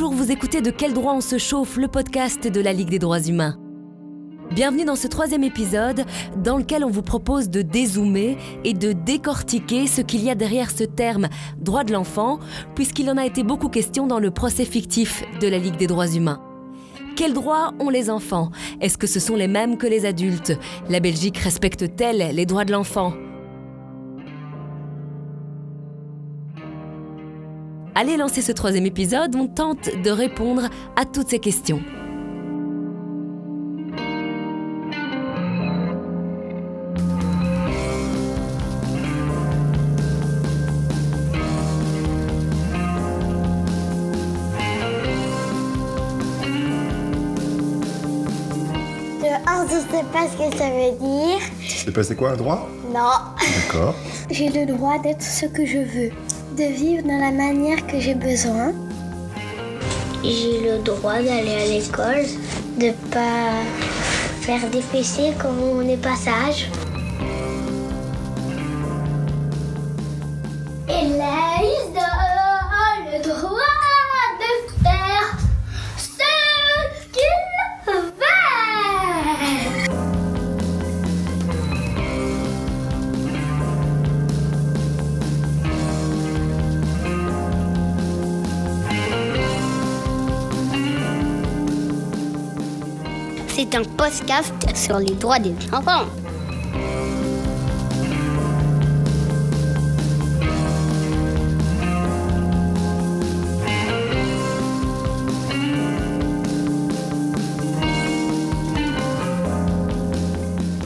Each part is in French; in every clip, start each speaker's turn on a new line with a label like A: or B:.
A: Vous écoutez De quel droit on se chauffe, le podcast de la Ligue des droits humains. Bienvenue dans ce troisième épisode dans lequel on vous propose de dézoomer et de décortiquer ce qu'il y a derrière ce terme droit de l'enfant, puisqu'il en a été beaucoup question dans le procès fictif de la Ligue des droits humains. Quels droits ont les enfants? Est-ce que ce sont les mêmes que les adultes? La Belgique respecte-t-elle les droits de l'enfant? Allez lancer ce troisième épisode, on tente de répondre à toutes ces questions.
B: 1, je sais pas ce que ça veut dire.
C: C'est passé quoi, un droit?
B: Non.
C: D'accord.
B: J'ai le droit d'être ce que je veux, de vivre dans la manière que j'ai besoin. J'ai le droit d'aller à l'école, de pas faire des PC comme on n'est pas sage. C'est un podcast sur les droits des enfants.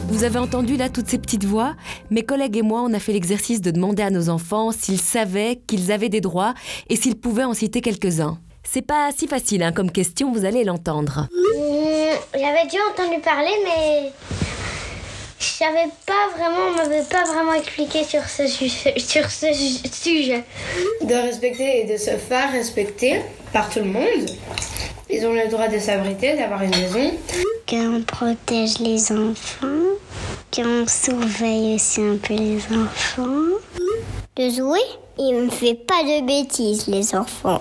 A: Vous avez entendu là toutes ces petites voix Mes collègues et moi, on a fait l'exercice de demander à nos enfants s'ils savaient qu'ils avaient des droits et s'ils pouvaient en citer quelques-uns. C'est pas si facile hein, comme question, vous allez l'entendre.
B: J'avais déjà entendu parler, mais je savais pas vraiment, on m'avait pas vraiment expliqué sur ce, su- sur ce su- sujet.
D: de respecter et de se faire respecter par tout le monde. Ils ont le droit de s'abriter, d'avoir une maison.
B: Qu'on protège les enfants, qu'on surveille aussi un peu les enfants. De jouer Il me fait pas de bêtises, les enfants.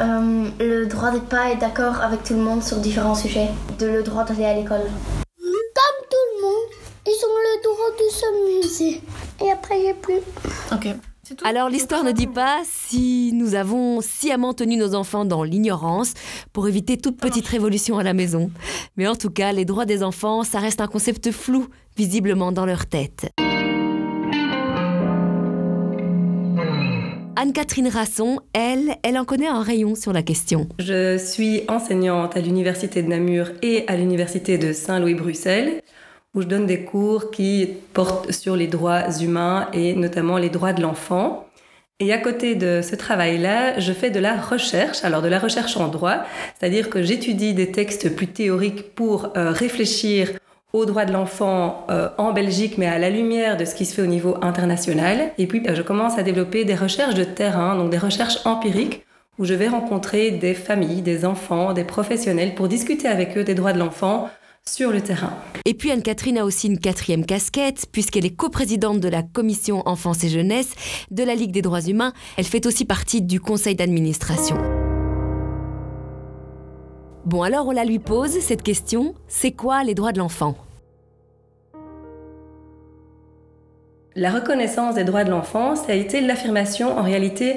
E: Euh, le droit de pas être d'accord avec tout le monde sur différents sujets. De le droit d'aller à l'école.
B: Comme tout le monde, ils ont le droit de s'amuser. Et après, j'ai plus.
E: Ok.
A: Alors l'histoire ne dit pas si nous avons sciemment tenu nos enfants dans l'ignorance pour éviter toute petite révolution à la maison. Mais en tout cas, les droits des enfants, ça reste un concept flou, visiblement dans leur tête. Anne-Catherine Rasson, elle, elle en connaît un rayon sur la question.
F: Je suis enseignante à l'Université de Namur et à l'Université de Saint-Louis-Bruxelles, où je donne des cours qui portent sur les droits humains et notamment les droits de l'enfant. Et à côté de ce travail-là, je fais de la recherche, alors de la recherche en droit, c'est-à-dire que j'étudie des textes plus théoriques pour euh, réfléchir aux droits de l'enfant euh, en Belgique, mais à la lumière de ce qui se fait au niveau international. Et puis, euh, je commence à développer des recherches de terrain, donc des recherches empiriques, où je vais rencontrer des familles, des enfants, des professionnels pour discuter avec eux des droits de l'enfant sur le terrain.
A: Et puis Anne-Catherine a aussi une quatrième casquette, puisqu'elle est coprésidente de la Commission Enfance et Jeunesse de la Ligue des droits humains. Elle fait aussi partie du conseil d'administration. Bon, alors on la lui pose cette question c'est quoi les droits de l'enfant?
F: La reconnaissance des droits de l'enfant, ça a été l'affirmation en réalité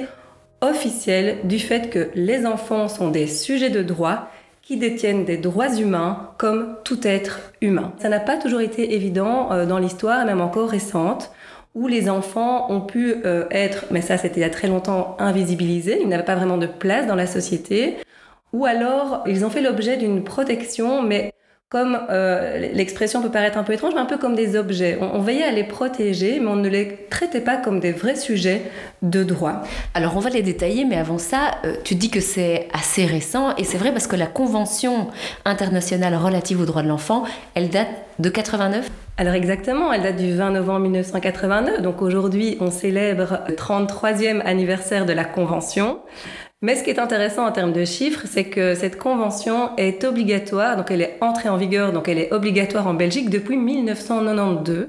F: officielle du fait que les enfants sont des sujets de droit qui détiennent des droits humains comme tout être humain. Ça n'a pas toujours été évident euh, dans l'histoire, même encore récente, où les enfants ont pu euh, être, mais ça c'était il y a très longtemps, invisibilisés, ils n'avaient pas vraiment de place dans la société, ou alors ils ont fait l'objet d'une protection, mais comme euh, l'expression peut paraître un peu étrange, mais un peu comme des objets. On, on veillait à les protéger, mais on ne les traitait pas comme des vrais sujets de droit.
G: Alors on va les détailler, mais avant ça, euh, tu dis que c'est assez récent, et c'est vrai parce que la Convention internationale relative aux droits de l'enfant, elle date de 89.
F: Alors exactement, elle date du 20 novembre 1989, donc aujourd'hui on célèbre le 33e anniversaire de la Convention. Mais ce qui est intéressant en termes de chiffres, c'est que cette convention est obligatoire, donc elle est entrée en vigueur, donc elle est obligatoire en Belgique depuis 1992.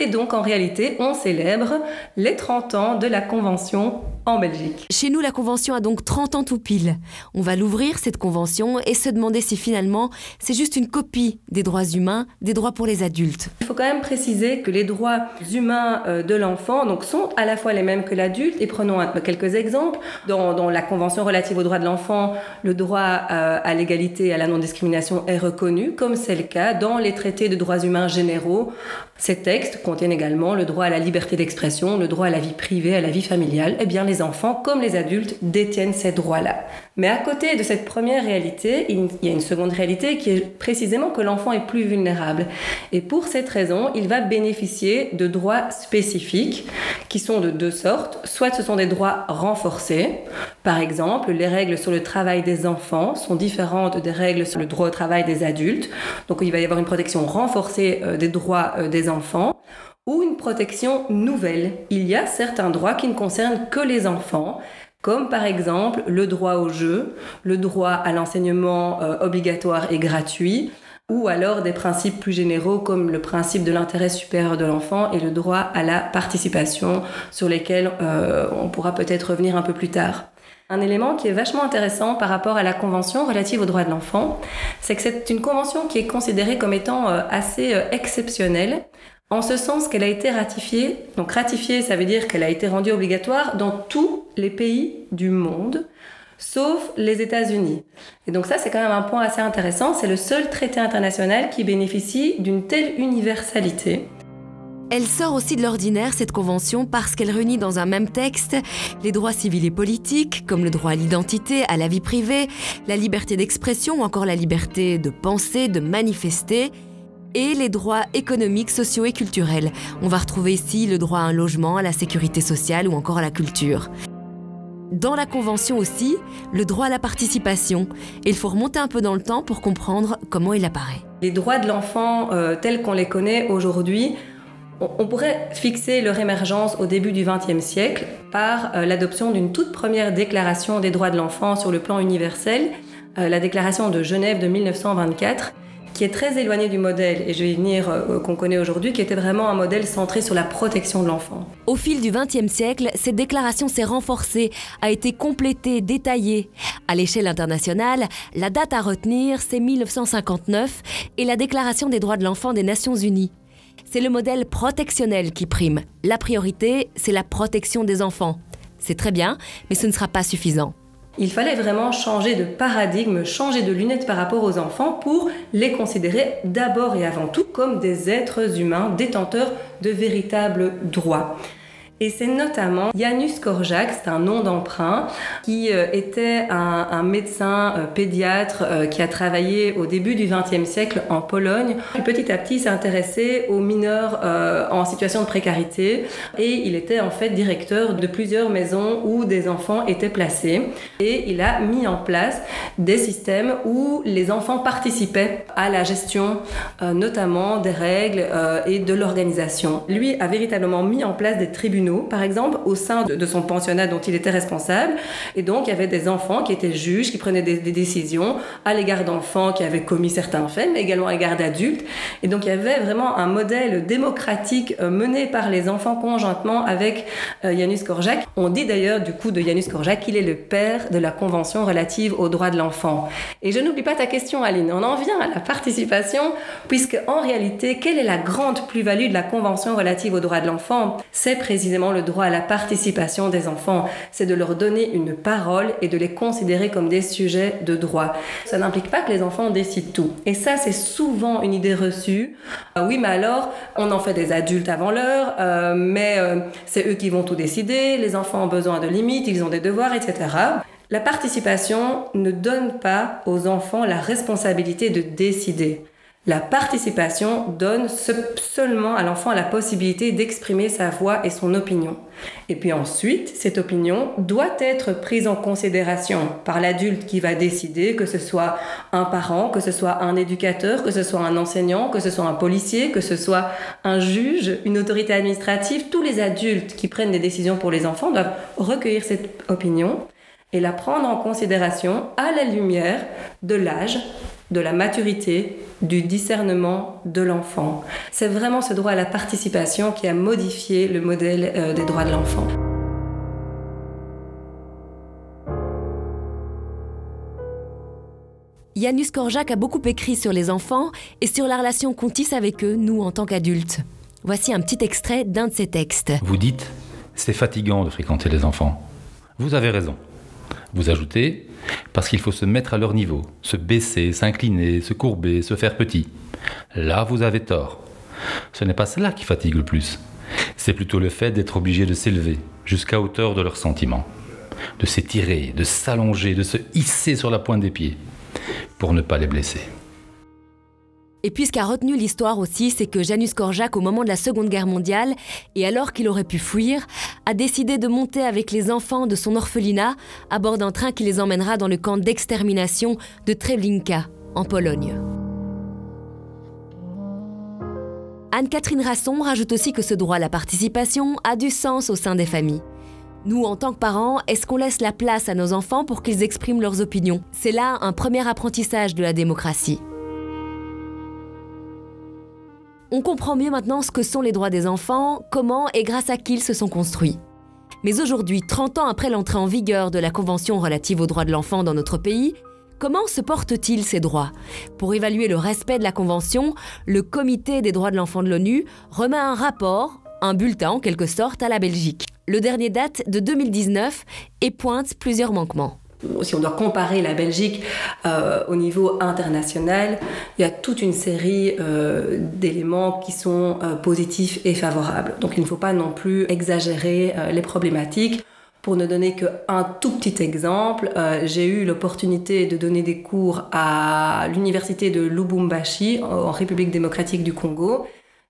F: Et donc en réalité, on célèbre les 30 ans de la convention en Belgique.
A: Chez nous, la convention a donc 30 ans tout pile. On va l'ouvrir, cette convention, et se demander si finalement c'est juste une copie des droits humains, des droits pour les adultes.
F: Il faut quand même préciser que les droits humains euh, de l'enfant donc, sont à la fois les mêmes que l'adulte. Et prenons quelques exemples. Dans, dans, la convention relative aux droits de l'enfant, le droit euh, à l'égalité et à la non-discrimination est reconnu, comme c'est le cas dans les traités de droits humains généraux. Ces textes contiennent également le droit à la liberté d'expression, le droit à la vie privée, à la vie familiale. Eh bien, les enfants, comme les adultes, détiennent ces droits-là. Mais à côté de cette première réalité, il y a une seconde réalité qui est précisément que l'enfant est plus vulnérable. Et pour cette raison, il va bénéficier de droits spécifiques qui sont de deux sortes. Soit ce sont des droits renforcés. Par exemple, les règles sur le travail des enfants sont différentes des règles sur le droit au travail des adultes. Donc il va y avoir une protection renforcée euh, des droits euh, des enfants ou une protection nouvelle. Il y a certains droits qui ne concernent que les enfants comme par exemple le droit au jeu, le droit à l'enseignement euh, obligatoire et gratuit, ou alors des principes plus généraux comme le principe de l'intérêt supérieur de l'enfant et le droit à la participation sur lesquels euh, on pourra peut-être revenir un peu plus tard. Un élément qui est vachement intéressant par rapport à la Convention relative aux droits de l'enfant, c'est que c'est une convention qui est considérée comme étant euh, assez exceptionnelle en ce sens qu'elle a été ratifiée. Donc ratifiée, ça veut dire qu'elle a été rendue obligatoire dans tous les pays du monde, sauf les États-Unis. Et donc ça, c'est quand même un point assez intéressant. C'est le seul traité international qui bénéficie d'une telle universalité.
A: Elle sort aussi de l'ordinaire, cette convention, parce qu'elle réunit dans un même texte les droits civils et politiques, comme le droit à l'identité, à la vie privée, la liberté d'expression ou encore la liberté de penser, de manifester, et les droits économiques, sociaux et culturels. On va retrouver ici le droit à un logement, à la sécurité sociale ou encore à la culture. Dans la Convention aussi, le droit à la participation. Il faut remonter un peu dans le temps pour comprendre comment il apparaît.
F: Les droits de l'enfant euh, tels qu'on les connaît aujourd'hui, on pourrait fixer leur émergence au début du XXe siècle par euh, l'adoption d'une toute première déclaration des droits de l'enfant sur le plan universel, euh, la déclaration de Genève de 1924, qui est très éloigné du modèle, et je vais y venir, euh, qu'on connaît aujourd'hui, qui était vraiment un modèle centré sur la protection de l'enfant.
A: Au fil du XXe siècle, cette déclaration s'est renforcée, a été complétée, détaillée. À l'échelle internationale, la date à retenir, c'est 1959 et la Déclaration des droits de l'enfant des Nations Unies. C'est le modèle protectionnel qui prime. La priorité, c'est la protection des enfants. C'est très bien, mais ce ne sera pas suffisant.
F: Il fallait vraiment changer de paradigme, changer de lunettes par rapport aux enfants pour les considérer d'abord et avant tout comme des êtres humains détenteurs de véritables droits. Et c'est notamment Janusz Korczak, c'est un nom d'emprunt, qui euh, était un, médecin euh, pédiatre euh, qui a travaillé au début du XXe siècle en Pologne. petit à petit, s'est intéressé aux mineurs en situation de précarité et il était en fait directeur de plusieurs maisons où des enfants étaient placés. Et il a mis en place des systèmes où les enfants participaient à la gestion, notamment des règles et de l'organisation. Lui a véritablement mis en place des tribunaux par exemple, au sein de, son pensionnat dont il était responsable. Et donc, il y avait des enfants qui étaient juges, qui prenaient des, décisions à l'égard d'enfants qui avaient commis certains faits, mais également à l'égard d'adultes. Et donc, il y avait vraiment un modèle démocratique euh, mené par les enfants conjointement avec euh, Janusz Korczak. On dit d'ailleurs, du coup, de Janusz Korczak qu'il est le père de la Convention relative aux droits de l'enfant. Et je n'oublie pas ta question, Aline. On en vient à la participation, puisque en réalité, quelle est la grande plus-value de la Convention relative aux droits de l'enfant? C'est précisément le droit à la participation des enfants. C'est de leur donner une parole et de les considérer comme des sujets de droit. Ça n'implique pas que les enfants décident tout. Et ça, c'est souvent une idée reçue. Ah oui, mais alors, on en fait des adultes avant l'heure, euh, mais euh, c'est eux qui vont tout décider, les enfants ont besoin de limites, ils ont des devoirs, etc. La participation ne donne pas aux enfants la responsabilité de décider. La participation donne seulement à l'enfant la possibilité d'exprimer sa voix et son opinion. Et puis ensuite, cette opinion doit être prise en considération par l'adulte qui va décider, que ce soit un parent, que ce soit un éducateur, que ce soit un enseignant, que ce soit un policier, que ce soit un juge, une autorité administrative. Tous les adultes qui prennent des décisions pour les enfants doivent recueillir cette opinion et la prendre en considération à la lumière de l'âge, de la maturité, du discernement de l'enfant. C'est vraiment ce droit à la participation qui a modifié le modèle euh, des droits de l'enfant.
A: Yanus Korjak a beaucoup écrit sur les enfants et sur la relation qu'on tisse avec eux, nous, en tant qu'adultes. Voici un petit extrait d'un de ses textes.
H: Vous dites, c'est fatigant de fréquenter les enfants. Vous avez raison. Vous ajoutez, parce qu'il faut se mettre à leur niveau, se baisser, s'incliner, se courber, se faire petit. Là, vous avez tort. Ce n'est pas cela qui fatigue le plus. C'est plutôt le fait d'être obligé de s'élever jusqu'à hauteur de leurs sentiments, de s'étirer, de s'allonger, de se hisser sur la pointe des pieds, pour ne pas les blesser.
A: Et puis ce qu'a retenu l'histoire aussi, c'est que Janus Korjak, au moment de la Seconde Guerre mondiale, et alors qu'il aurait pu fuir, a décidé de monter avec les enfants de son orphelinat à bord d'un train qui les emmènera dans le camp d'extermination de Treblinka, en Pologne. Anne-Catherine Rasson rajoute aussi que ce droit à la participation a du sens au sein des familles. Nous, en tant que parents, est-ce qu'on laisse la place à nos enfants pour qu'ils expriment leurs opinions? C'est là un premier apprentissage de la démocratie. On comprend mieux maintenant ce que sont les droits des enfants, comment et grâce à qui ils se sont construits. Mais aujourd'hui, 30 ans après l'entrée en vigueur de la Convention relative aux droits de l'enfant dans notre pays, comment se portent-ils ces droits? Pour évaluer le respect de la Convention, le Comité des droits de l'enfant de l'ONU remet un rapport, un bulletin en quelque sorte, à la Belgique. Le dernier date de 2019 et pointe plusieurs manquements
F: si on doit comparer la Belgique euh, au niveau international, il y a toute une série euh, d'éléments qui sont euh, positifs et favorables. Donc il ne faut pas non plus exagérer les problématiques. Pour ne donner qu'un tout petit exemple, j'ai eu l'opportunité de donner des cours à l'université de Lubumbashi en République démocratique du Congo.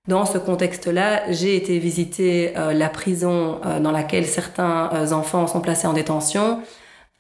F: Dans ce contexte-là, j'ai été visiter la prison dans laquelle certains enfants sont placés en détention.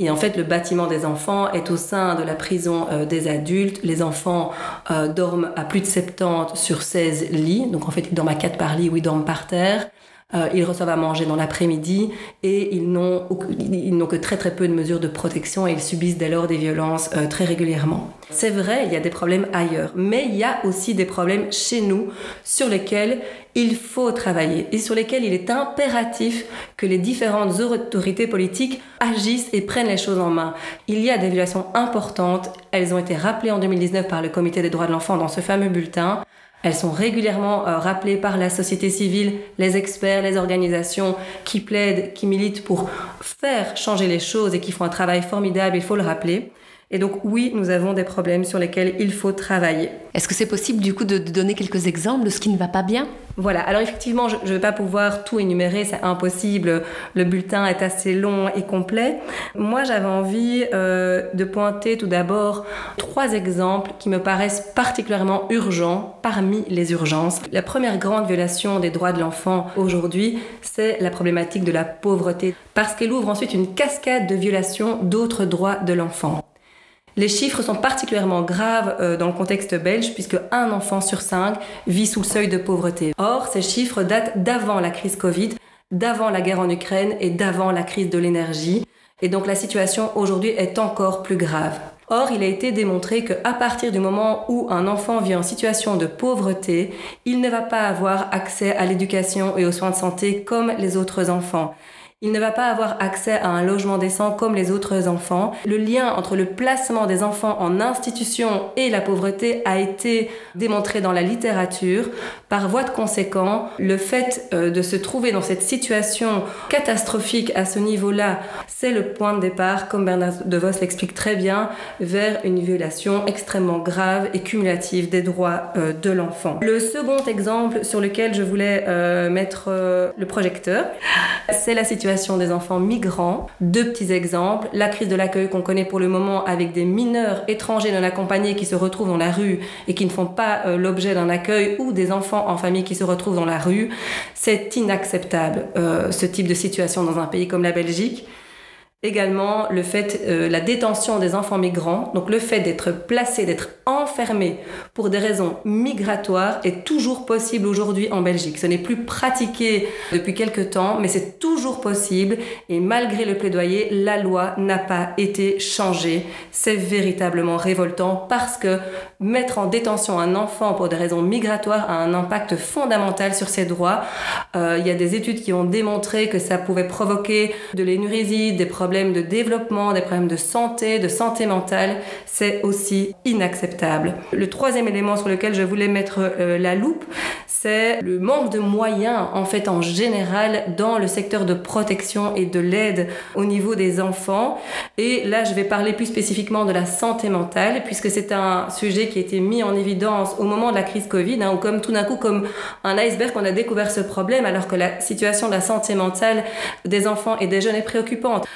F: Et en fait, le bâtiment des enfants est au sein de la prison euh, des adultes. Les enfants euh, dorment à plus de 70 sur 16 lits. Donc en fait, ils dorment à 4 par lit ou ils dorment par terre. Euh, ils reçoivent à manger dans l'après-midi et ils n'ont, ils n'ont que très très peu de mesures de protection et ils subissent dès lors des violences euh, très régulièrement. C'est vrai, il y a des problèmes ailleurs, mais il y a aussi des problèmes chez nous sur lesquels il faut travailler et sur lesquels il est impératif que les différentes autorités politiques agissent et prennent les choses en main. Il y a des violations importantes, elles ont été rappelées en 2019 par le Comité des droits de l'enfant dans ce fameux bulletin. Elles sont régulièrement euh, rappelées par la société civile, les experts, les organisations qui plaident, qui militent pour faire changer les choses et qui font un travail formidable, il faut le rappeler. Et donc oui, nous avons des problèmes sur lesquels il faut travailler.
G: Est-ce que c'est possible du coup de, donner quelques exemples de ce qui ne va pas bien?
F: Voilà, alors effectivement, je ne vais pas pouvoir tout énumérer, c'est impossible, le bulletin est assez long et complet. Moi, j'avais envie euh, de pointer tout d'abord trois exemples qui me paraissent particulièrement urgents parmi les urgences. La première grande violation des droits de l'enfant aujourd'hui, c'est la problématique de la pauvreté, parce qu'elle ouvre ensuite une cascade de violations d'autres droits de l'enfant. Les chiffres sont particulièrement graves euh, dans le contexte belge puisque un enfant sur cinq vit sous le seuil de pauvreté. Or, ces chiffres datent d'avant la crise Covid, d'avant la guerre en Ukraine et d'avant la crise de l'énergie. Et donc la situation aujourd'hui est encore plus grave. Or, il a été démontré qu'à partir du moment où un enfant vit en situation de pauvreté, il ne va pas avoir accès à l'éducation et aux soins de santé comme les autres enfants. Il ne va pas avoir accès à un logement décent comme les autres enfants. Le lien entre le placement des enfants en institution et la pauvreté a été démontré dans la littérature. Par voie de conséquent, le fait euh, de se trouver dans cette situation catastrophique à ce niveau-là, c'est le point de départ, comme Bernard De Vos l'explique très bien, vers une violation extrêmement grave et cumulative des droits euh, de l'enfant. Le second exemple sur lequel je voulais euh, mettre le projecteur, c'est la situation des enfants migrants. Deux petits exemples. La crise de l'accueil qu'on connaît pour le moment avec des mineurs étrangers non accompagnés qui se retrouvent dans la rue et qui ne font pas euh, l'objet d'un accueil ou des enfants en famille qui se retrouvent dans la rue. C'est inacceptable, euh, ce type de situation dans un pays comme la Belgique. Également, le fait, euh, la détention des enfants migrants, donc le fait d'être placé, d'être enfermé pour des raisons migratoires est toujours possible aujourd'hui en Belgique. Ce n'est plus pratiqué depuis quelque temps, mais c'est toujours toujours possible et malgré le plaidoyer, la loi n'a pas été changée. C'est véritablement révoltant parce que mettre en détention un enfant pour des raisons migratoires a un impact fondamental sur ses droits. Euh, il y a des études qui ont démontré que ça pouvait provoquer de l'énurésie, des problèmes de développement, des problèmes de santé, de santé mentale. C'est aussi inacceptable. Le troisième élément sur lequel je voulais mettre euh, la loupe, c'est le manque de moyens en fait en général dans le secteur de protection et de l'aide au niveau des enfants. Et là, je vais parler plus spécifiquement de la santé mentale puisque c'est un sujet qui a été mis en évidence au moment de la crise Covid, hein, où comme tout d'un coup, comme un iceberg, on a découvert ce problème alors que la situation de la santé mentale des enfants et des jeunes est préoccupante.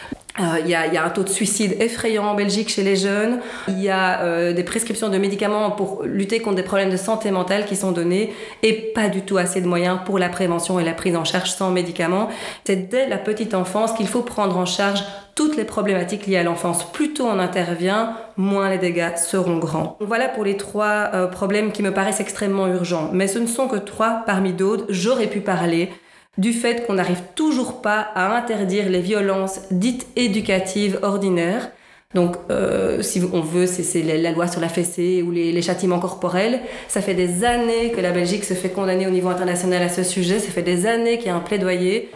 F: Euh, il y, a, un taux de suicide effrayant en Belgique chez les jeunes. Il y a euh, des prescriptions de médicaments pour lutter contre des problèmes de santé mentale qui sont donnés et pas du tout assez de moyens pour la prévention et la prise en charge sans médicaments. C'est dès la petite enfance qu'il faut prendre en charge toutes les problématiques liées à l'enfance. Plus tôt on intervient, moins les dégâts seront grands. Voilà pour les trois euh, problèmes qui me paraissent extrêmement urgents. Mais ce ne sont que trois parmi d'autres. J'aurais pu parler du fait qu'on n'arrive toujours pas à interdire les violences dites éducatives ordinaires. Donc, euh, si on veut, c'est la loi sur la fessée ou les, les, châtiments corporels. Ça fait des années que la Belgique se fait condamner au niveau international à ce sujet. Ça fait des années qu'il y a un plaidoyer.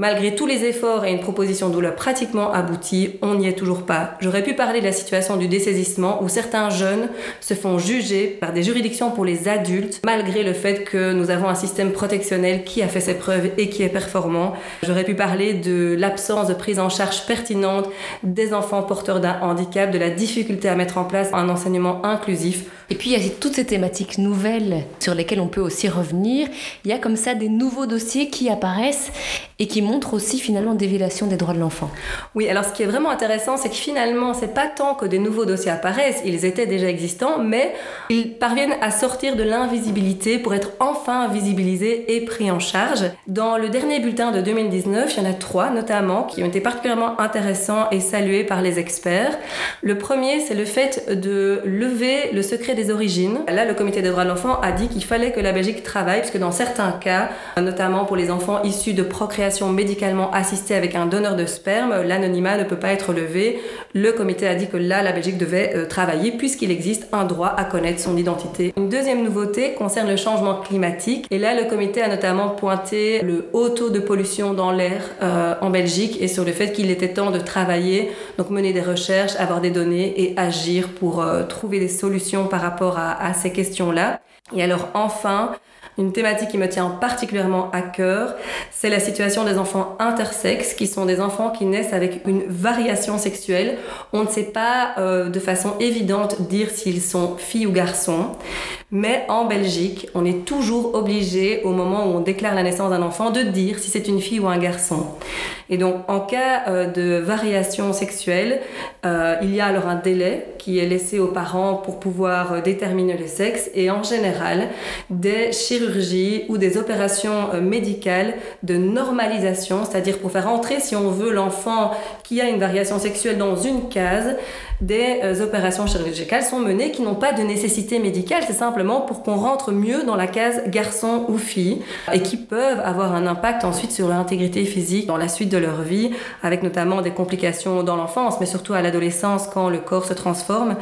F: Malgré tous les efforts et une proposition de pratiquement aboutie, on n'y est toujours pas. J'aurais pu parler de la situation du dessaisissement où certains jeunes se font juger par des juridictions pour les adultes malgré le fait que nous avons un système protectionnel qui a fait ses preuves et qui est performant. J'aurais pu parler de l'absence de prise en charge pertinente des enfants porteurs d'un handicap, de la difficulté à mettre en place un enseignement inclusif.
G: Et puis il y a toutes ces thématiques nouvelles sur lesquelles on peut aussi revenir. Il y a comme ça des nouveaux dossiers qui apparaissent et qui montre aussi finalement des violations des droits de l'enfant.
F: Oui, alors ce qui est vraiment intéressant, c'est que finalement, c'est pas tant que des nouveaux dossiers apparaissent, ils étaient déjà existants, mais ils parviennent à sortir de l'invisibilité pour être enfin visibilisés et pris en charge. Dans le dernier bulletin de 2019, il y en a trois notamment qui ont été particulièrement intéressants et salués par les experts. Le premier, c'est le fait de lever le secret des origines. Là, le comité des droits de l'enfant a dit qu'il fallait que la Belgique travaille, puisque dans certains cas, notamment pour les enfants issus de procréation médicalement assisté avec un donneur de sperme, l'anonymat ne peut pas être levé. Le comité a dit que là, la Belgique devait euh, travailler puisqu'il existe un droit à connaître son identité. Une deuxième nouveauté concerne le changement climatique. Et là, le comité a notamment pointé le haut taux de pollution dans l'air euh, en Belgique et sur le fait qu'il était temps de travailler, donc mener des recherches, avoir des données et agir pour euh, trouver des solutions par rapport à ces questions-là. Et alors enfin, une thématique qui me tient particulièrement à cœur, c'est la situation des enfants intersexes, qui sont des enfants qui naissent avec une variation sexuelle. On ne sait pas euh, de façon évidente dire s'ils sont filles ou garçons, mais en Belgique, on est toujours obligé, au moment où on déclare la naissance d'un enfant, de dire si c'est une fille ou un garçon. Et donc, en cas euh, de variation sexuelle, euh, il y a alors un délai qui est laissé aux parents pour pouvoir déterminer le sexe, et en général, des chirurgiens ou des opérations euh, médicales de normalisation, c'est-à-dire pour faire entrer, si on veut, l'enfant qui a une variation sexuelle dans une case, des euh, opérations chirurgicales sont menées qui n'ont pas de nécessité médicale, c'est pour qu'on rentre mieux dans la case garçon ou fille et qui peuvent avoir un impact ensuite sur leur intégrité physique dans la suite de leur vie, avec notamment des complications dans l'enfance, mais surtout à l'adolescence quand le corps se transforme.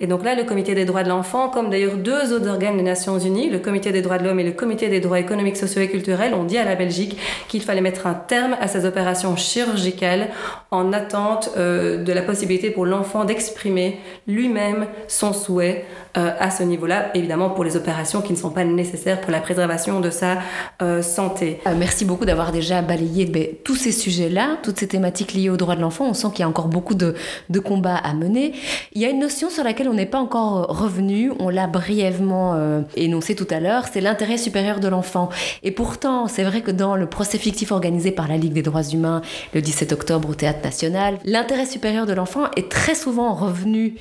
F: Et donc là, le Comité des droits de l'enfant, comme d'ailleurs deux autres organes des Nations Unies, le Comité des droits de l'homme et le Comité des droits économiques, sociaux et culturels, ont dit à la Belgique qu'il fallait mettre un terme à ces opérations chirurgicales en attente euh, de la possibilité pour l'enfant exprimer lui-même son souhait euh, à ce niveau-là, évidemment pour les opérations qui ne sont pas nécessaires pour la préservation de sa euh, santé.
G: Euh, merci beaucoup d'avoir déjà balayé ben, tous ces sujets-là, toutes ces thématiques liées aux droits de l'enfant. On sent qu'il y a encore beaucoup de, de, combats à mener. Il y a une notion sur laquelle on n'est pas encore revenu, on l'a brièvement énoncé tout à l'heure, c'est l'intérêt supérieur de l'enfant. Et pourtant, c'est vrai que dans le procès fictif organisé par la Ligue des droits humains le 17 octobre au Théâtre national, l'intérêt supérieur de l'enfant est très souvent revenu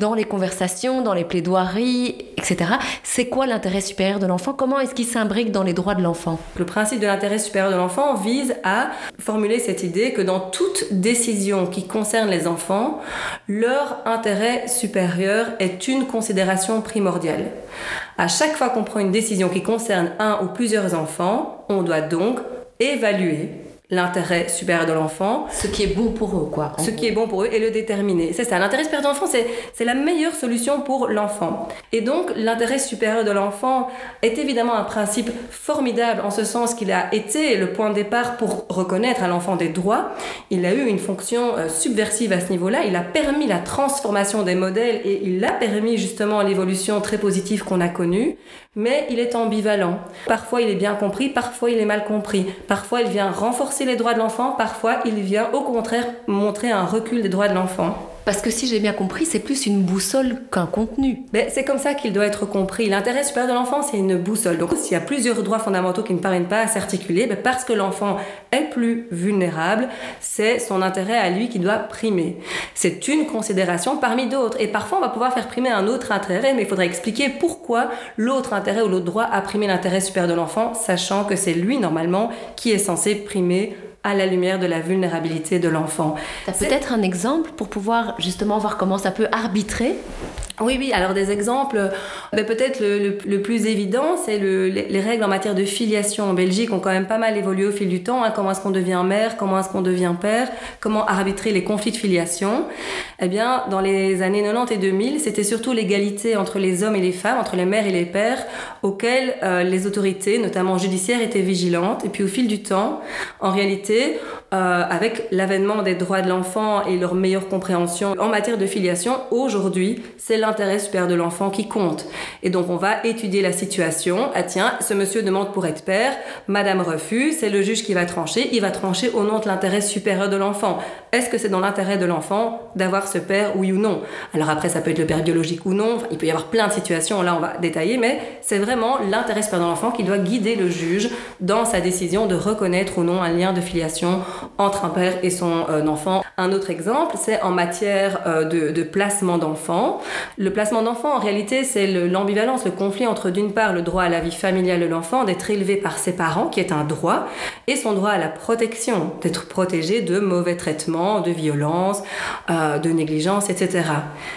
G: dans les conversations, dans les plaidoiries etc. C'est quoi l'intérêt supérieur de l'enfant? Comment est-ce qu'il s'imbrique dans les droits de l'enfant?
F: Le principe de l'intérêt supérieur de l'enfant vise à formuler cette idée que dans toute décision qui concerne les enfants, leur intérêt supérieur est une considération primordiale. À chaque fois qu'on prend une décision qui concerne un ou plusieurs enfants, on doit donc évaluer l'intérêt supérieur de l'enfant.
G: Ce qui est bon pour eux, quoi.
F: Ce qui est bon pour eux et le déterminer. C'est ça, l'intérêt supérieur de l'enfant, c'est la meilleure solution pour l'enfant. Et donc, l'intérêt supérieur de l'enfant est évidemment un principe formidable en ce sens qu'il a été le point de départ pour reconnaître à l'enfant des droits. Il a eu une fonction euh, subversive à ce niveau-là. Il a permis la transformation des modèles et il a permis justement l'évolution très positive qu'on a connue. Mais il est ambivalent. Parfois, il est bien compris, parfois, il est mal compris. Parfois, il vient renforcer les droits de l'enfant, parfois, il vient au contraire montrer un recul des droits de l'enfant.
G: Parce que si j'ai bien compris, c'est plus une boussole qu'un contenu.
F: Mais c'est comme ça qu'il doit être compris. L'intérêt supérieur de l'enfant, c'est une boussole. Donc s'il y a plusieurs droits fondamentaux qui ne parviennent pas à s'articuler, ben, parce que l'enfant est plus vulnérable, c'est son intérêt à lui qui doit primer. C'est une considération parmi d'autres. Et parfois, on va pouvoir faire primer un autre intérêt, mais il faudrait expliquer pourquoi l'autre intérêt ou l'autre droit a primé l'intérêt supérieur de l'enfant, sachant que c'est lui, normalement, qui est censé primer à la lumière de la vulnérabilité de l'enfant.
G: T'as peut-être un exemple pour pouvoir justement voir comment ça peut arbitrer
F: oui, oui, alors des exemples, ben, peut-être le, plus évident, c'est les, règles en matière de filiation en Belgique ont quand même pas mal évolué au fil du temps. Hein. comment est-ce qu'on devient mère, comment est-ce qu'on devient père, comment arbitrer les conflits de filiation. Eh bien, dans les années 90 et 2000, c'était surtout l'égalité entre les hommes et les femmes, entre les mères et les pères, auxquelles euh, les autorités, notamment judiciaires, étaient vigilantes. Et puis au fil du temps, en réalité, euh, avec l'avènement des droits de l'enfant et leur meilleure compréhension en matière de filiation, aujourd'hui, c'est l'intérêt supérieur de l'enfant qui compte. Et donc on va étudier la situation. Ah tiens, ce monsieur demande pour être père, madame refuse, c'est le juge qui va trancher, il va trancher au nom de l'intérêt supérieur de l'enfant. Est-ce que c'est dans l'intérêt de l'enfant d'avoir ce père, oui ou non? Alors après, ça peut être le père biologique ou non, il peut y avoir plein de situations, là on va détailler, mais c'est vraiment l'intérêt supérieur de l'enfant qui doit guider le juge dans sa décision de reconnaître ou non un lien de filiation entre un père et son euh, enfant. Un autre exemple, c'est en matière euh, de, placement d'enfants. Le placement d'enfants, en réalité, c'est l'ambivalence, le, conflit entre d'une part le droit à la vie familiale de l'enfant, d'être élevé par ses parents, qui est un droit, et son droit à la protection, d'être protégé de mauvais traitements, de violences, euh, de négligence, etc.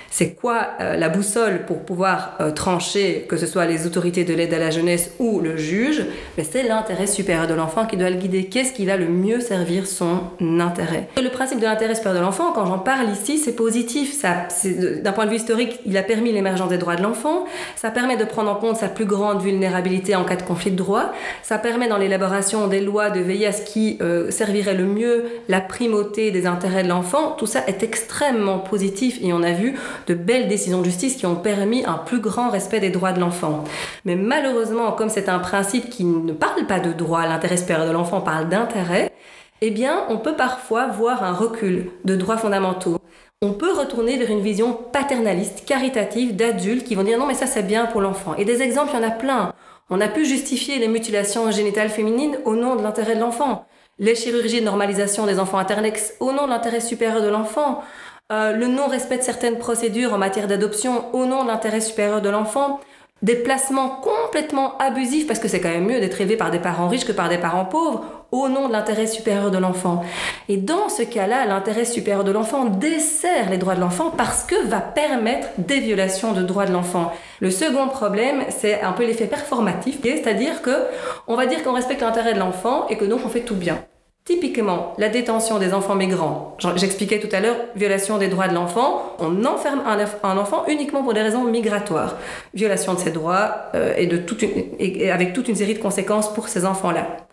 F: C'est quoi la boussole pour pouvoir trancher, que ce soit les autorités de l'aide à la jeunesse ou le juge? C'est l'intérêt supérieur de l'enfant qui doit le guider. Qu'est-ce qui va le mieux servir son intérêt? Le principe de l'intérêt supérieur de l'enfant, quand j'en parle ici, c'est positif. d'un point de vue historique, il a permis l'émergence des droits de l'enfant. Ça permet de prendre en compte sa plus grande vulnérabilité en cas de conflit de droits. Ça permet dans l'élaboration des lois de veiller à ce qui euh, servirait le mieux la primauté des intérêts de l'enfant. Tout ça est extrêmement positif et on a vu de belles décisions de justice qui ont permis un plus grand respect des droits de l'enfant. Mais malheureusement, comme c'est un principe qui ne parle pas de droit, l'intérêt supérieur de l'enfant parle d'intérêt, eh bien, on peut parfois voir un recul de droits fondamentaux. On peut retourner vers une vision paternaliste, caritative d'adultes qui vont dire non mais ça c'est bien pour l'enfant. Et des exemples, il y en a plein. On a pu justifier les mutilations génitales féminines au nom de l'intérêt de l'enfant. Les chirurgies de normalisation des enfants internex au nom de l'intérêt supérieur de l'enfant. Euh, le non-respect de certaines procédures en matière d'adoption au nom de l'intérêt supérieur de l'enfant des placements complètement abusifs, parce que c'est quand même mieux d'être élevé par des parents riches que par des parents pauvres, au nom de l'intérêt supérieur de l'enfant. Et dans ce cas-là, l'intérêt supérieur de l'enfant dessert les droits de l'enfant parce que va permettre des violations de droits de l'enfant. Le second problème, c'est un peu l'effet performatif, c'est-à-dire que on va dire qu'on respecte l'intérêt de l'enfant et que donc on fait tout bien. Typiquement, la détention des enfants migrants. J'expliquais tout à l'heure, violation des droits de l'enfant. On enferme un, enfant uniquement pour des raisons migratoires. Violation de ses droits euh, et, de toute et avec toute une série de conséquences pour ces enfants-là.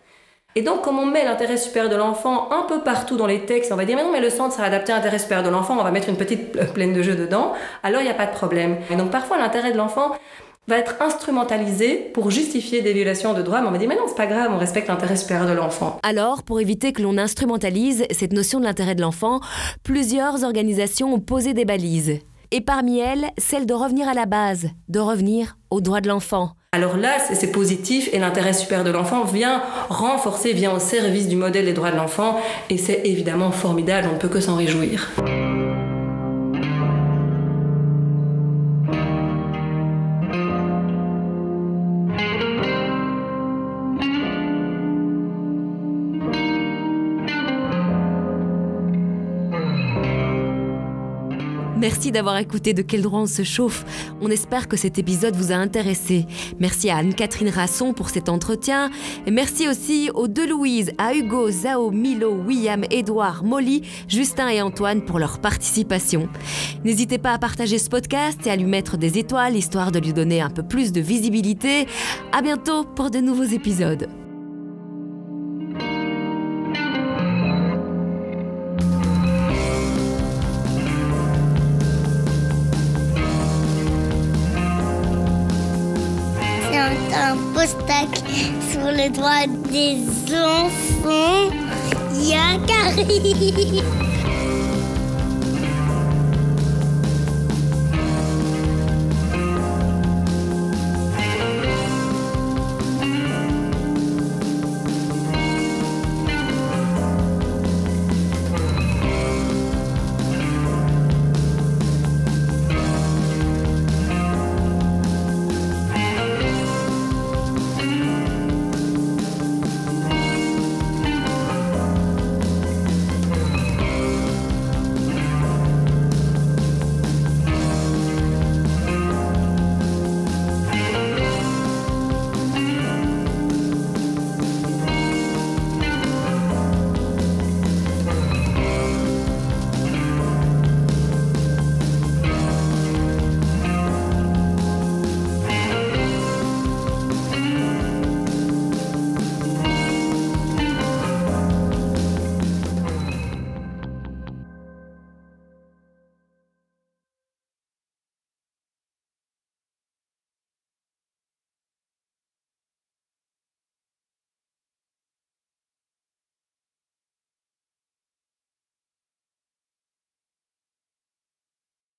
F: Et donc, comme on met l'intérêt supérieur de l'enfant un peu partout dans les textes, on va dire, mais non, mais le centre sera adapté à l'intérêt supérieur de l'enfant, on va mettre une petite plaine de jeu dedans, alors il n'y a pas de problème. Et donc, parfois, l'intérêt de l'enfant va être instrumentalisé pour justifier des violations de droits, mais on va dire mais non, c'est pas grave, on respecte l'intérêt supérieur de l'enfant.
A: Alors, pour éviter que l'on instrumentalise cette notion de l'intérêt de l'enfant, plusieurs organisations ont posé des balises. Et parmi elles, celle de revenir à la base, de revenir aux droits de l'enfant.
F: Alors là, c'est positif et l'intérêt supérieur de l'enfant vient renforcer, vient au service du modèle des droits de l'enfant et c'est évidemment formidable, on ne peut que s'en réjouir.
A: Merci d'avoir écouté De quel droit on se chauffe. On espère que cet épisode vous a intéressé. Merci à Anne-Catherine Rasson pour cet entretien. Et merci aussi aux deux Louise, à Hugo, Zao, Milo, William, Edouard, Molly, Justin et Antoine pour leur participation. N'hésitez pas à partager ce podcast et à lui mettre des étoiles histoire de lui donner un peu plus de visibilité. À bientôt pour de nouveaux épisodes.
I: Sur le droit des enfants. Il y.